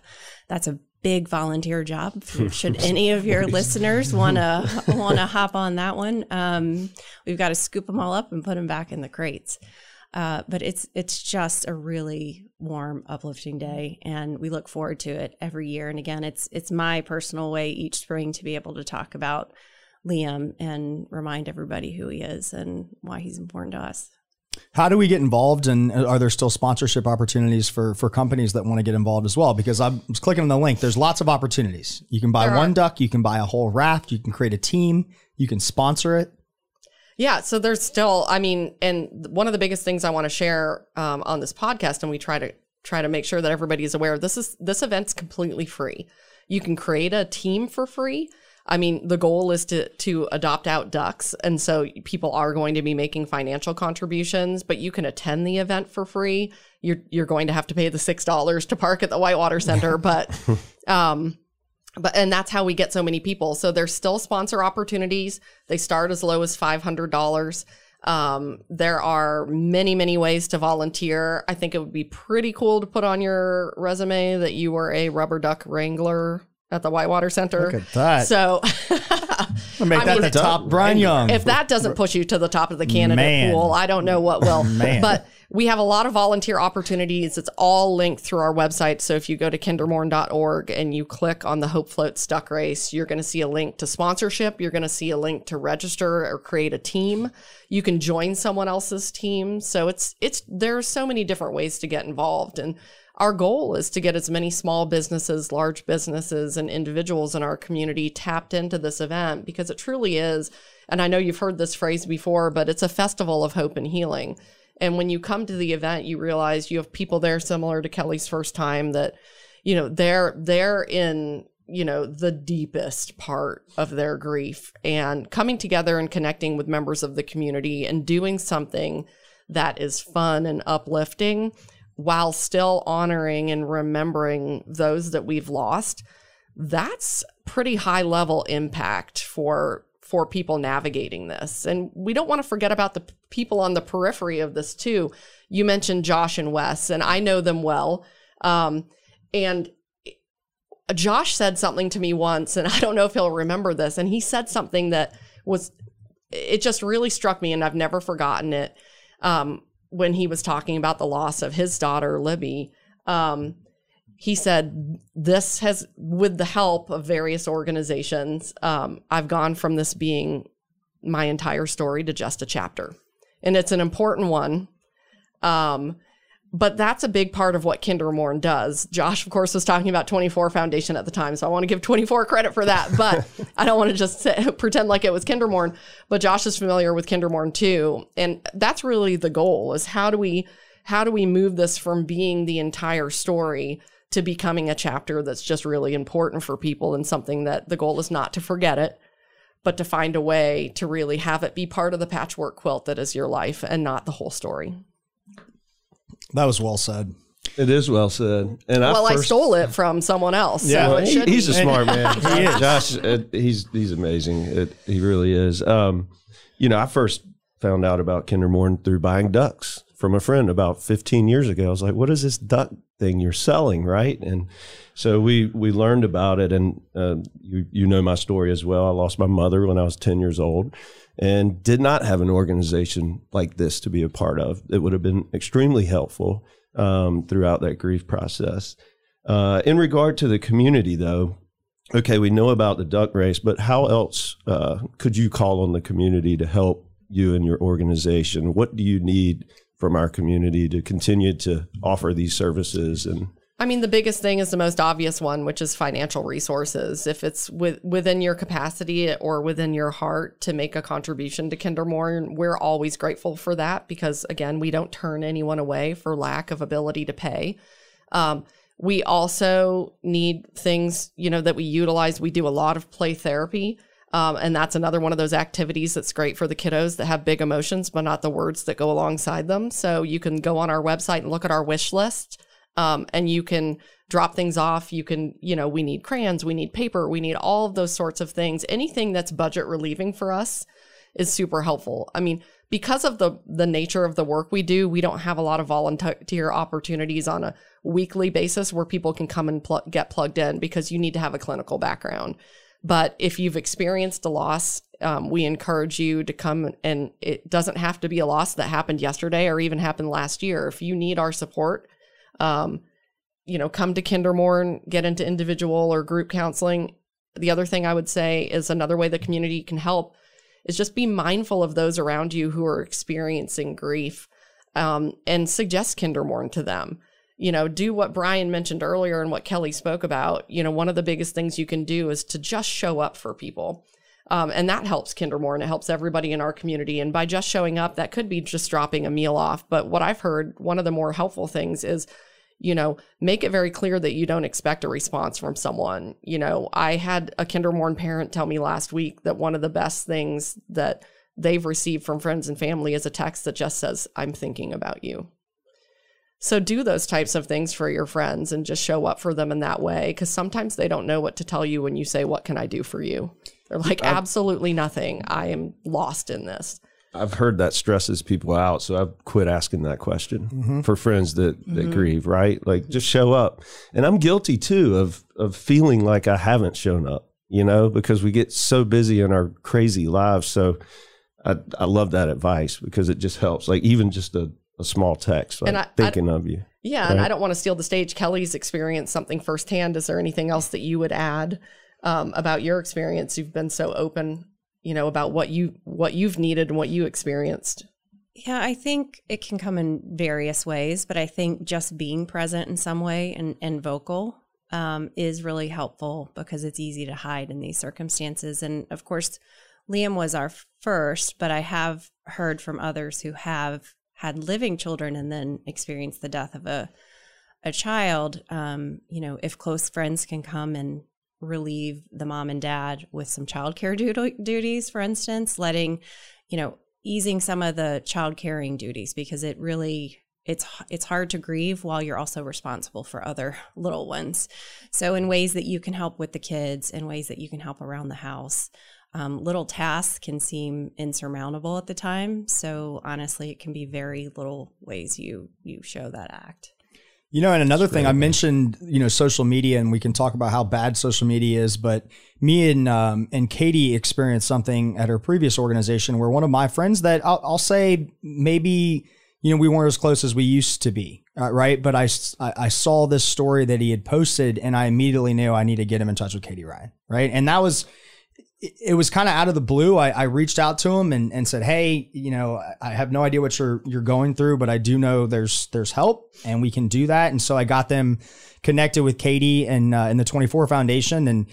D: That's a big volunteer job. Should any of your listeners want to want to hop on that one, um, we've got to scoop them all up and put them back in the crates. Uh, but it's it's just a really warm, uplifting day, and we look forward to it every year. And again, it's it's my personal way each spring to be able to talk about Liam and remind everybody who he is and why he's important to us.
B: How do we get involved, and are there still sponsorship opportunities for for companies that want to get involved as well? Because I was clicking on the link. There's lots of opportunities. You can buy there one are. duck, you can buy a whole raft, you can create a team, you can sponsor it.
C: Yeah, so there's still, I mean, and one of the biggest things I want to share um, on this podcast, and we try to try to make sure that everybody is aware. This is this event's completely free. You can create a team for free. I mean, the goal is to to adopt out ducks, and so people are going to be making financial contributions, but you can attend the event for free. You're you're going to have to pay the six dollars to park at the Whitewater Center, but um, but and that's how we get so many people. So there's still sponsor opportunities. They start as low as five hundred dollars. Um, there are many, many ways to volunteer. I think it would be pretty cool to put on your resume that you were a rubber duck wrangler at the Whitewater Center.
B: Look at that.
C: So
B: I make I that mean, the top Brian Young.
C: If that doesn't push you to the top of the candidate Man. pool, I don't know what will. Man. But we have a lot of volunteer opportunities. It's all linked through our website. So if you go to kindermourn.org and you click on the Hope Floats Duck Race, you're going to see a link to sponsorship. You're going to see a link to register or create a team. You can join someone else's team. So it's it's there are so many different ways to get involved and our goal is to get as many small businesses, large businesses, and individuals in our community tapped into this event because it truly is. And I know you've heard this phrase before, but it's a festival of hope and healing. And when you come to the event, you realize you have people there similar to Kelly's first time that, you know, they're they're in you know the deepest part of their grief and coming together and connecting with members of the community and doing something that is fun and uplifting while still honoring and remembering those that we've lost, that's pretty high level impact for for people navigating this. And we don't want to forget about the people on the periphery of this too. You mentioned Josh and Wes, and I know them well. Um, and Josh said something to me once, and I don't know if he'll remember this. And he said something that was, it just really struck me, and I've never forgotten it. Um, when he was talking about the loss of his daughter, Libby, um, he said, This has, with the help of various organizations, um, I've gone from this being my entire story to just a chapter. And it's an important one. Um, but that's a big part of what KinderMourn does. Josh, of course, was talking about 24 Foundation at the time, so I want to give 24 credit for that. But I don't want to just pretend like it was KinderMourn. But Josh is familiar with KinderMourn too, and that's really the goal: is how do we how do we move this from being the entire story to becoming a chapter that's just really important for people and something that the goal is not to forget it, but to find a way to really have it be part of the patchwork quilt that is your life and not the whole story.
B: That was well said.
E: It is well said. And
C: well, I, first, I stole it from someone else.
E: Yeah, so he, he's a smart man. he is. Josh, uh, he's he's amazing. It, he really is. Um, you know, I first found out about KinderMourn through buying ducks from a friend about 15 years ago. I was like, "What is this duck thing you're selling?" Right, and so we we learned about it. And uh, you you know my story as well. I lost my mother when I was 10 years old and did not have an organization like this to be a part of. It would have been extremely helpful um, throughout that grief process. Uh, in regard to the community, though, okay, we know about the duck race, but how else uh, could you call on the community to help you and your organization? What do you need from our community to continue to offer these services and
C: I mean, the biggest thing is the most obvious one, which is financial resources. If it's with, within your capacity or within your heart to make a contribution to KinderMourn, we're always grateful for that because, again, we don't turn anyone away for lack of ability to pay. Um, we also need things, you know, that we utilize. We do a lot of play therapy. Um, and that's another one of those activities that's great for the kiddos that have big emotions, but not the words that go alongside them. So you can go on our website and look at our wish list. Um, and you can drop things off. You can, you know, we need crayons, we need paper, we need all of those sorts of things. Anything that's budget relieving for us is super helpful. I mean, because of the the nature of the work we do, we don't have a lot of volunteer opportunities on a weekly basis where people can come and pl- get plugged in because you need to have a clinical background. But if you've experienced a loss, um, we encourage you to come and it doesn't have to be a loss that happened yesterday or even happened last year. If you need our support, um, you know, come to KinderMourn, get into individual or group counseling. The other thing I would say is another way the community can help is just be mindful of those around you who are experiencing grief um, and suggest KinderMourn to them. You know, do what Brian mentioned earlier and what Kelly spoke about. You know, one of the biggest things you can do is to just show up for people. Um, and that helps KinderMourn. It helps everybody in our community. And by just showing up, that could be just dropping a meal off. But what I've heard, one of the more helpful things is you know, make it very clear that you don't expect a response from someone. You know, I had a KinderMourn parent tell me last week that one of the best things that they've received from friends and family is a text that just says, I'm thinking about you. So do those types of things for your friends and just show up for them in that way because sometimes they don't know what to tell you when you say, What can I do for you? They're like, Absolutely nothing. I am lost in this.
E: I've heard that stresses people out, so I've quit asking that question mm-hmm. for friends that that mm-hmm. grieve. Right, like just show up, and I'm guilty too of of feeling like I haven't shown up. You know, because we get so busy in our crazy lives. So I I love that advice because it just helps. Like even just a, a small text, like and I, thinking I, of you.
C: Yeah, right? and I don't want to steal the stage. Kelly's experienced something firsthand. Is there anything else that you would add um, about your experience? You've been so open you know about what you what you've needed and what you experienced?
D: Yeah i think it can come in various ways but i think just being present in some way and, and vocal um, is really helpful because it's easy to hide in these circumstances. And of course liam was our first but i have heard from others who have had living children and then experienced the death of a a child. Um, you know if close friends can come and relieve the mom and dad with some childcare duties, for instance, letting, you know, easing some of the child caring duties because it really it's it's hard to grieve while you're also responsible for other little ones. So in ways that you can help with the kids, in ways that you can help around the house. Um, little tasks can seem insurmountable at the time. So honestly, it can be very little ways you you show that act.
B: You know, and another thing I mentioned, you know, social media, and we can talk about how bad social media is. But me and um, and Katy experienced something at her previous organization where one of my friends that I'll, I'll say maybe you know we weren't as close as we used to be, uh, right? But I, I saw this story that he had posted, and I immediately knew I need to get him in touch with Katy Ryan, right? And that was it was kind of out of the blue. I, I, reached out to him and, and said, Hey, you know, I have no idea what you're, you're going through, but I do know there's, there's help and we can do that. And so I got them connected with Katy and, uh, in the 24 foundation and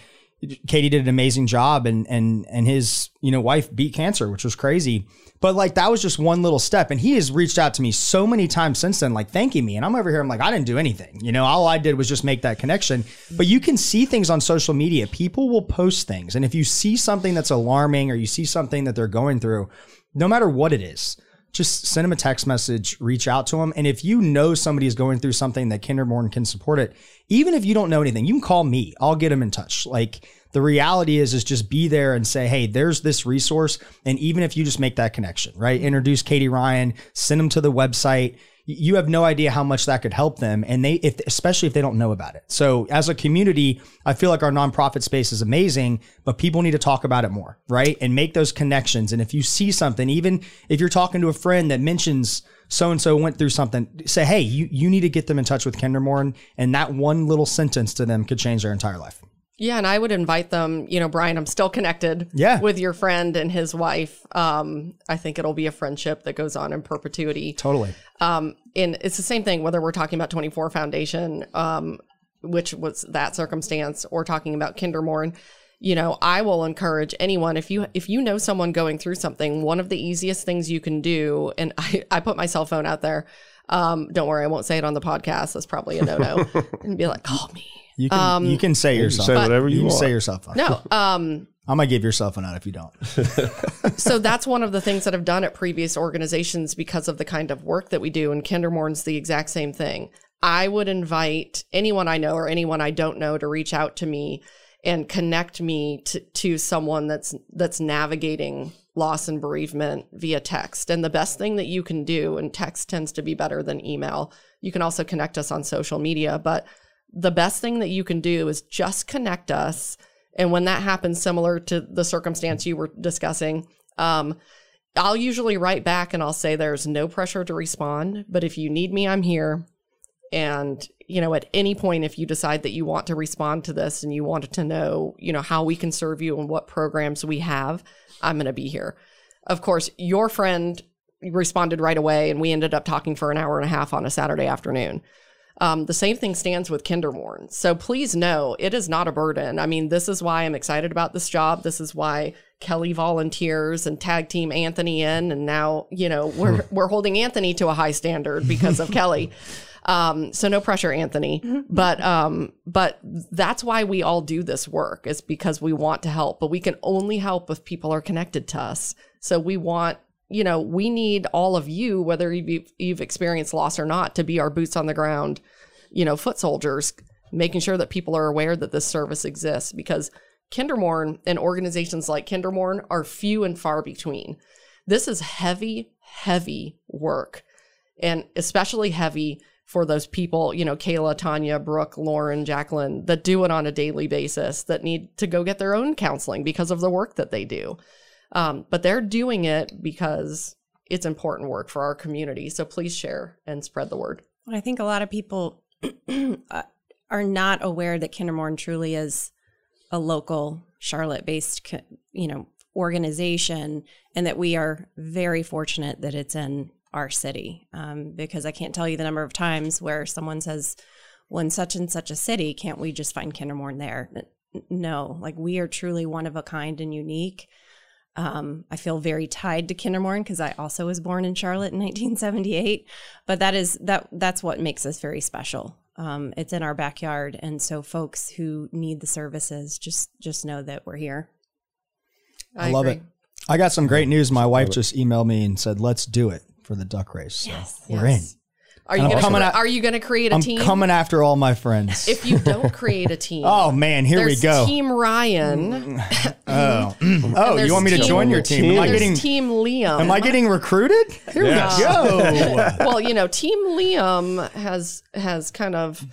B: Katy did an amazing job and, and, and his, you know, wife beat cancer, which was crazy. But like that was just one little step. And he has reached out to me so many times since then, like thanking me. And I'm over here, I'm like, I didn't do anything. You know, all I did was just make that connection. But you can see things on social media. People will post things. And if you see something that's alarming or you see something that they're going through, no matter what it is, just send them a text message, reach out to them. And if you know somebody is going through something that KinderMourn can support it, even if you don't know anything, you can call me. I'll get them in touch. Like the reality is, is just be there and say, Hey, there's this resource. And even if you just make that connection, right? Introduce Katy Ryan, send them to the website. You have no idea how much that could help them. And they if especially if they don't know about it. So as a community i feel like our nonprofit space is amazing but people need to talk about it more right? And make those connections. And if you see something even if you're talking to a friend that mentions so and so went through something say hey you, you need to get them in touch with KinderMourn and that one little sentence to them could change their entire life
C: Yeah, and I would invite them. You know, Brian, I'm still connected.
B: Yeah.
C: with your friend and his wife. Um, I think it'll be a friendship that goes on in perpetuity.
B: Totally.
C: Um, and it's the same thing whether we're talking about 24 Foundation, um, which was that circumstance, or talking about KinderMourn. You know, I will encourage anyone if you if you know someone going through something. One of the easiest things you can do, and I, I put my cell phone out there. Um, don't worry, I won't say it on the podcast. That's probably a no no. and be like, call me.
B: You can
C: Um,
B: you can say yourself.
E: Say whatever you,
B: you can
E: want.
B: say yourself. Up.
C: No, um,
B: I'm gonna give yourself an out if you don't.
C: so that's one of the things that I've done at previous organizations because of the kind of work that we do. And KinderMourn's the exact same thing. I would invite anyone I know or anyone I don't know to reach out to me and connect me to, to someone that's that's navigating loss and bereavement via text. And the best thing that you can do, and text tends to be better than email. You can also connect us on social media, but the best thing that you can do is just connect us. And when that happens, similar to the circumstance you were discussing, um, I'll usually write back and I'll say there's no pressure to respond, but if you need me, I'm here. And, you know, at any point, if you decide that you want to respond to this and you wanted to know, you know, how we can serve you and what programs we have, I'm going to be here. Of course, your friend responded right away and we ended up talking for an hour and a half on a Saturday afternoon. Um, the same thing stands with KinderMourn. So please know it is not a burden. I mean, this is why I'm excited about this job. This is why Kelly volunteers and tag team Anthony in, and now you know we're we're holding Anthony to a high standard because of Kelly. Um, so no pressure, Anthony. But um, but that's why we all do this work is because we want to help, but we can only help if people are connected to us. So we want you know, we need all of you, whether you've, you've experienced loss or not, to be our boots on the ground, you know, foot soldiers, making sure that people are aware that this service exists because KinderMourn and organizations like KinderMourn are few and far between. This is heavy, heavy work, and especially heavy for those people, you know, Kayla, Tanya, Brooke, Lauren, Jacqueline, that do it on a daily basis that need to go get their own counseling because of the work that they do. Um, but they're doing it because it's important work for our community. So please share and spread the word.
D: I think a lot of people uh, are not aware that KinderMourn truly is a local Charlotte-based, you know, organization, and that we are very fortunate that it's in our city. Um, because I can't tell you the number of times where someone says, "Well, in such and such a city, can't we just find KinderMourn there?" No, like we are truly one of a kind and unique. Um, I feel very tied to KinderMourn because I also was born in Charlotte in 1978. But that is that that's what makes us very special. Um, it's in our backyard, and so folks who need the services just just know that we're here.
B: I, I love it. I got some great news. My wife just emailed me and said, "Let's do it for the duck race." So
C: yes,
B: we're
C: yes.
B: in.
C: Are you gonna, coming are you going to create a
B: I'm
C: team?
B: coming after all my friends.
C: If you don't create a team,
B: oh man, here we go.
C: Team Ryan. Mm.
B: oh, mm. oh, you want me to
C: team,
B: join your team? Am I getting
C: Team Liam?
B: Am I getting recruited? Here yes. we go.
C: well, you know, Team Liam has has kind of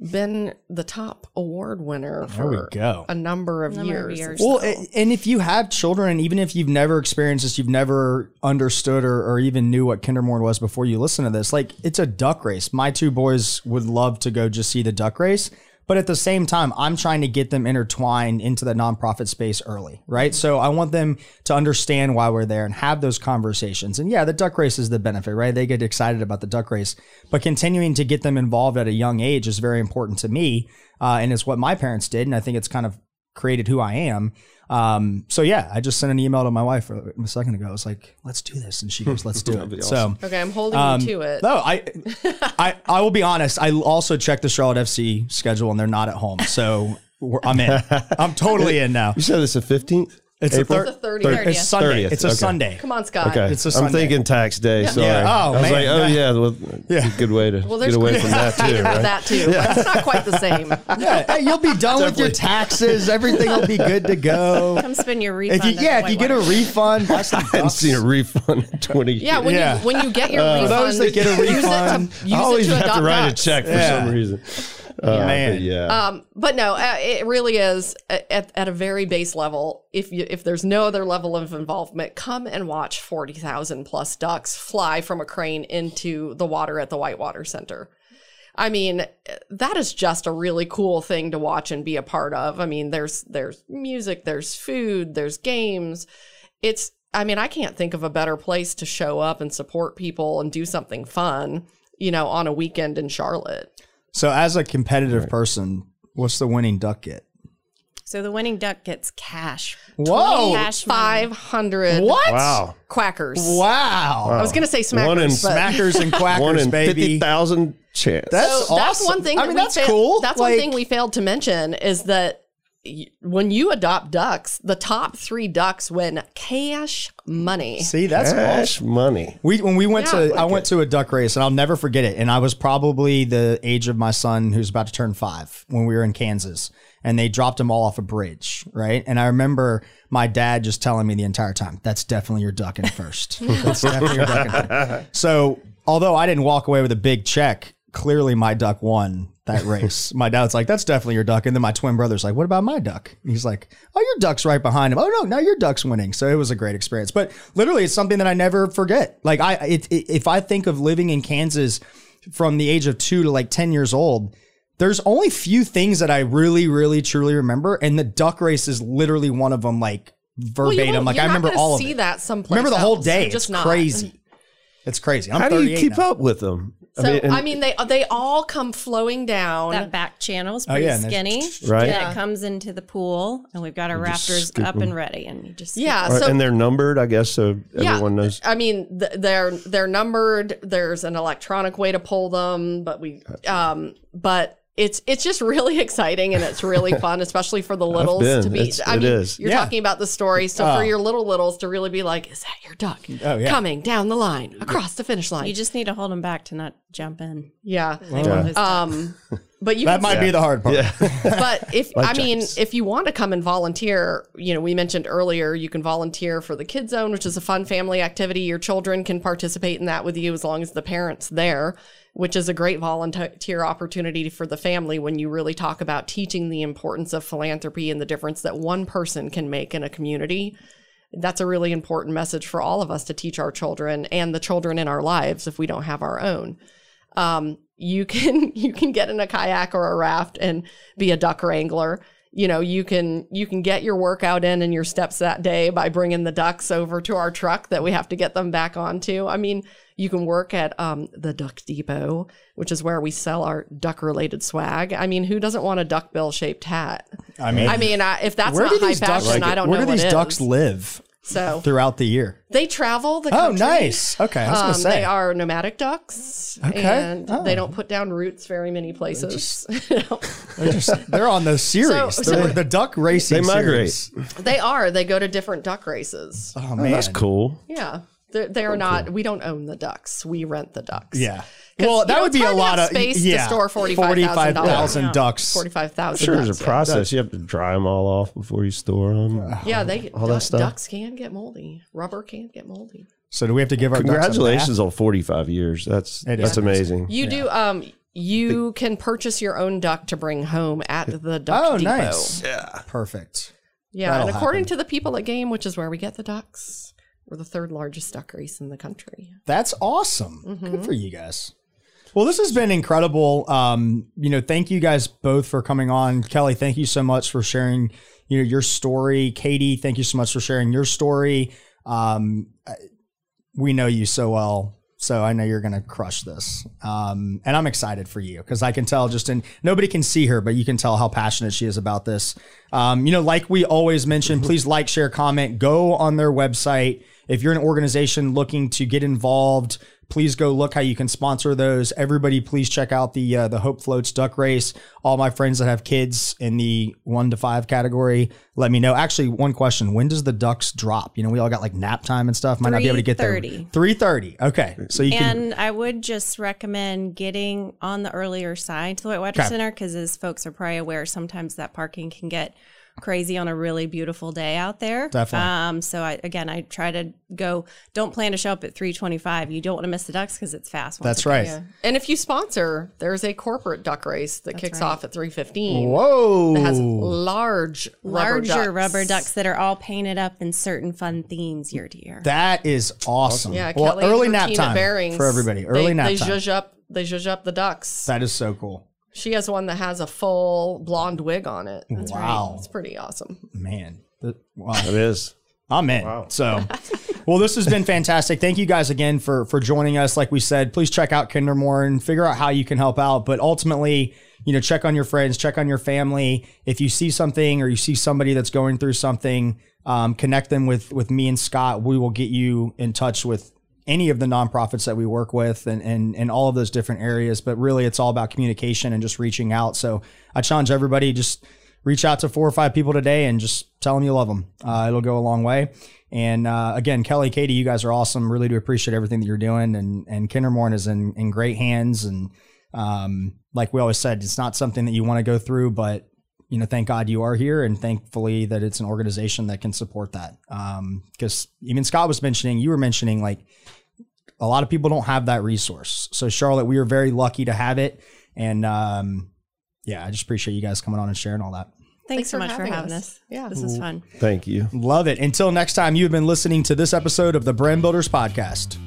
C: been the top award winner for a number of
D: number
C: years.
D: Of years
B: well, so. and if you have children, and even if you've never experienced this, you've never understood or, or even knew what KinderMourn was before you listen to this, like it's a duck race. My two boys would love to go just see the duck race. But at the same time, I'm trying to get them intertwined into the nonprofit space early, right? So I want them to understand why we're there and have those conversations. And yeah, the duck race is the benefit, right? They get excited about the duck race, but continuing to get them involved at a young age is very important to me. Uh, and it's what my parents did. And I think it's kind of created who I am. Um, so yeah, I just sent an email to my wife a second ago. I was like, "Let's do this," and she goes, "Let's do it."
C: Awesome. So okay, I'm holding um, you to it.
B: No, I, I, I will be honest. I also checked the Charlotte FC schedule, and they're not at home, so I'm in. I'm totally in now.
E: You said it's the 15th.
B: It's
C: April?
B: a thir- 30th. It's Sunday. 30th. It's a
E: okay.
B: Sunday.
C: Come on, Scott.
E: Okay.
B: It's a Sunday.
E: I'm thinking tax day. Sorry.
B: Yeah. Oh,
E: I was
B: man.
E: like, oh yeah, well,
B: Yeah.
E: good way to
C: Well,
E: get away from that too. Right?
C: that too. but It's not quite the same.
B: Yeah, hey, you'll be done with your taxes. Everything will be good to go.
D: Come spend your
B: If
D: refund.
B: you, yeah, if you get a refund,
E: I haven't
B: ducks.
E: seen a refund in 20
C: Yeah, when
B: Yeah.
C: you when you get your
B: For
C: refund,
B: those that get a
C: use it
B: refund,
C: to, use
E: I always
C: it to
E: have to write
C: ducks.
E: a check for some reason. Uh,
B: Man.
E: but yeah.
C: Um, but no, uh, it really is at, at a very base level. If you if there's no other level of involvement, come and watch forty thousand plus ducks fly from a crane into the water at the Whitewater Center. I mean, that is just a really cool thing to watch and be a part of. I mean, there's there's music, there's food, there's games. It's I mean, I can't think of a better place to show up and support people and do something fun, you know, on a weekend in Charlotte.
B: So as a competitive person, what's the winning duck get?
D: So the winning duck gets cash.
B: Whoa.
D: Cash
C: 500
B: What?
E: Wow.
C: quackers.
B: Wow.
C: I was going to say smackers,
E: One in
C: but
B: Smackers and quackers,
E: One in
B: baby.
E: fifty thousand chance.
B: That's
C: So that's one thing.
B: I
C: that
B: mean, that's
C: fail-
B: cool.
C: That's
B: Like-
C: one thing we failed to mention is that y- when you adopt ducks, the top three ducks win cash money.
B: See, that's awesome.
E: cash money.
B: We when we went
C: Yeah.
B: to I went to a duck race and I'll never forget it. And I was probably the age of my son who's about to turn five when we were in Kansas. And they dropped him all off a bridge, right? And I remember my dad just telling me the entire time, "That's definitely your duck in first. That's definitely your duck in first. So although I didn't walk away with a big check, clearly my duck won that race. my dad's like, "That's definitely your duck." And then my twin brother's like, "What about my duck?" And he's like, "Oh, your duck's right behind him." Oh no, now your duck's winning. So it was a great experience. But literally, it's something that I never forget. Like I, it, it, if I think of living in Kansas from the age of two to like ten years old. There's only few things that I really, really, truly remember, and the duck race is literally one of them. Like
C: Well, you
B: verbatim,
C: won't-
B: like
C: you're
B: I remember all of
C: see that someplace.
B: remember the whole day.
C: You're just
B: it's
C: not.
B: crazy. It's crazy. I'm
E: How do you keep
B: now.
E: up with them?
C: So I
E: and-
C: mean, they they all come flowing down.
D: That back channel's
B: Oh,
D: pretty
B: yeah,
D: skinny.
E: Right.
D: And
C: Yeah.
D: it comes into the pool, and we've got our
E: just
D: raptors up
E: them.
D: and ready, and you just
C: yeah,
E: Or-
C: so
E: and they're numbered, I guess, so
C: Yeah.
E: everyone knows.
C: I mean, they're they're numbered. There's an electronic way to pull them, but we um, but it's it's just really exciting and it's really fun, especially for the littles to be.
E: It's-
C: I
E: it
C: mean,
E: is.
C: you're
B: Yeah.
C: talking about the story, so
B: Oh.
C: for your little littles to really be like, "Is that your duck
B: Oh, yeah.
C: coming down the line across the finish line?"
D: you just need to hold them back to not jump in.
C: yeah.
D: They want those ducks.
C: Um, but you
B: That
C: can
B: might be the hard part.
E: Yeah.
C: but if
E: Like
C: I mean,
E: giants.
C: if you want to come and volunteer, you know, we mentioned earlier, you can volunteer for the Kid Zone, which is a fun family activity. Your children can participate in that with you as long as the parents there, which is a great volunteer opportunity for the family when you really talk about teaching the importance of philanthropy and the difference that one person can make in a community. That's a really important message for all of us to teach our children and the children in our lives if we don't have our own um, you can you can get in a kayak or a raft and be a duck wrangler. You know, you can you can get your workout in and your steps that day by bringing the ducks over to our truck that we have to get them back onto. I mean, you can work at um, the Duck Depot, which is where we sell our duck related swag. I mean, who doesn't want a duck duckbill shaped hat?
B: I mean,
C: I mean, I, if that's
B: where
C: not
B: do
C: high
B: these ducks?
C: fashion, I don't
B: where
C: know
B: do
C: what
B: these
C: is.
B: ducks live
C: So
B: throughout the year?
C: they travel the
B: Oh, nice. Okay, I was gonna
C: Um,
B: say.
C: They are nomadic ducks,
B: Okay.
C: and
B: Oh.
C: they don't put down roots very many places.
B: They're, just, they're on the series.
C: So-
B: They're
C: so-
B: the duck racing.
E: They migrate.
B: series.
C: they are. They go to different duck races.
B: Oh
E: Oh,
B: man,
E: that's cool.
C: Yeah, they're, they are not. We don't own the ducks. We rent the ducks.
B: Yeah. Well, that
C: know,
B: would be a lot of
C: space
B: yeah,
C: to store $45,000
B: $45,000 ducks.
C: Forty-five thousand.
E: Sure, there's a process. You have to dry them all off before you store them.
C: Yeah, they
E: All that
C: duck-
E: stuff.
C: ducks can get moldy. Rubber can get moldy.
B: So do we have to give our ducks a bath?
E: Congratulations on 45 years. That's
B: It is
E: that's amazing.
C: You do. Um, you can purchase your own duck to bring home at the duck
B: Oh,
C: depot.
B: nice. Yeah. Perfect.
C: Yeah,
B: That'll
C: and according
B: happen.
C: to the people at Game, which is where we get the ducks, we're the third largest duck race in the country.
B: That's awesome.
C: Mm-hmm.
B: Good for you guys. Well, this has been incredible. Um, you know, thank you guys both for coming on. Kelly, thank you so much for sharing, you know, your story. Katy, thank you so much for sharing your story. Um, we know you so well, so I know you're going to crush this. Um, and I'm excited for you because I can tell just in nobody can see her, but you can tell how passionate she is about this. Um, you know, like we always mention, please like, share, comment, go on their website. If you're an organization looking to get involved, please go look how you can sponsor those. Everybody, please check out the uh, the Hope Floats Duck Race. All my friends that have kids in the one to five category, let me know. Actually, one question: When does the ducks drop? You know, we all got like nap time and stuff. Might not be able to get there.
D: 3:30.
B: Three thirty. Okay, so you can.
D: And I would just recommend getting on the earlier side to the Whitewater
B: Okay.
D: Center because, as folks are probably aware, sometimes that parking can get crazy on a really beautiful day out there.
B: Definitely.
D: Um, so I, again, I try to go. Don't plan to show up at three twenty-five. You don't want to miss the ducks because it's fast.
B: That's right.
C: Yeah. And if you sponsor, there's a corporate duck race that kicks
D: right.
C: off at 315.
B: Whoa.
C: That has large rubber
D: Larger
C: ducks.
D: rubber ducks that are all painted up in certain fun themes year to year.
B: That is awesome.
C: Yeah,
B: well,
C: Kelly
B: early
C: and her
B: nap
C: team at
B: time
C: Bearings,
B: for everybody. Early
C: they,
B: nap
C: they
B: time.
C: zhuzh up they zhuzh up the ducks.
B: That is so cool.
C: She has one that has a full blonde wig on it.
B: That's wow.
C: Right. It's pretty awesome.
B: Man.
E: wow. It is.
B: I'm in. Wow. So, well, this has been fantastic. Thank you guys again for for joining us. Like we said, please check out KinderMourn and figure out how you can help out. But ultimately, you know, check on your friends, check on your family. If you see something or you see somebody that's going through something, um, connect them with with me and Scott. We will get you in touch with any of the nonprofits that we work with and, and, and all of those different areas. But really, it's all about communication and just reaching out. So I challenge everybody just reach out to four or five people today and just tell them you love them. Uh, it'll go a long way. And uh, again, Kelly, Katy, you guys are awesome. Really do appreciate everything that you're doing. And and KinderMourn is in, in great hands. And um, like we always said, it's not something that you want to go through, but you know, thank God you are here, and thankfully that it's an organization that can support that. Because um, even Scott was mentioning, you were mentioning like a lot of people don't have that resource. So Charlotte, we are very lucky to have it, and um, yeah, I just appreciate you guys coming on and sharing all that.
D: Thanks, Thanks so much for having, us. us. Yeah, this is fun.
E: Thank you.
B: Love it. Until next time, you've been listening to this episode of the Brand Builders Podcast.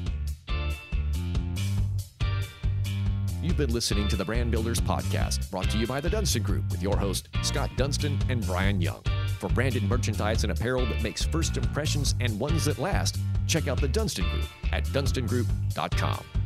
A: You've been listening to the Brand Builders Podcast, brought to you by the Dunston Group with your host, Scott Dunston and Brian Young. For branded merchandise and apparel that makes first impressions and ones that last, check out the Dunston Group at dunstongroup.com.